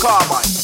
carbon.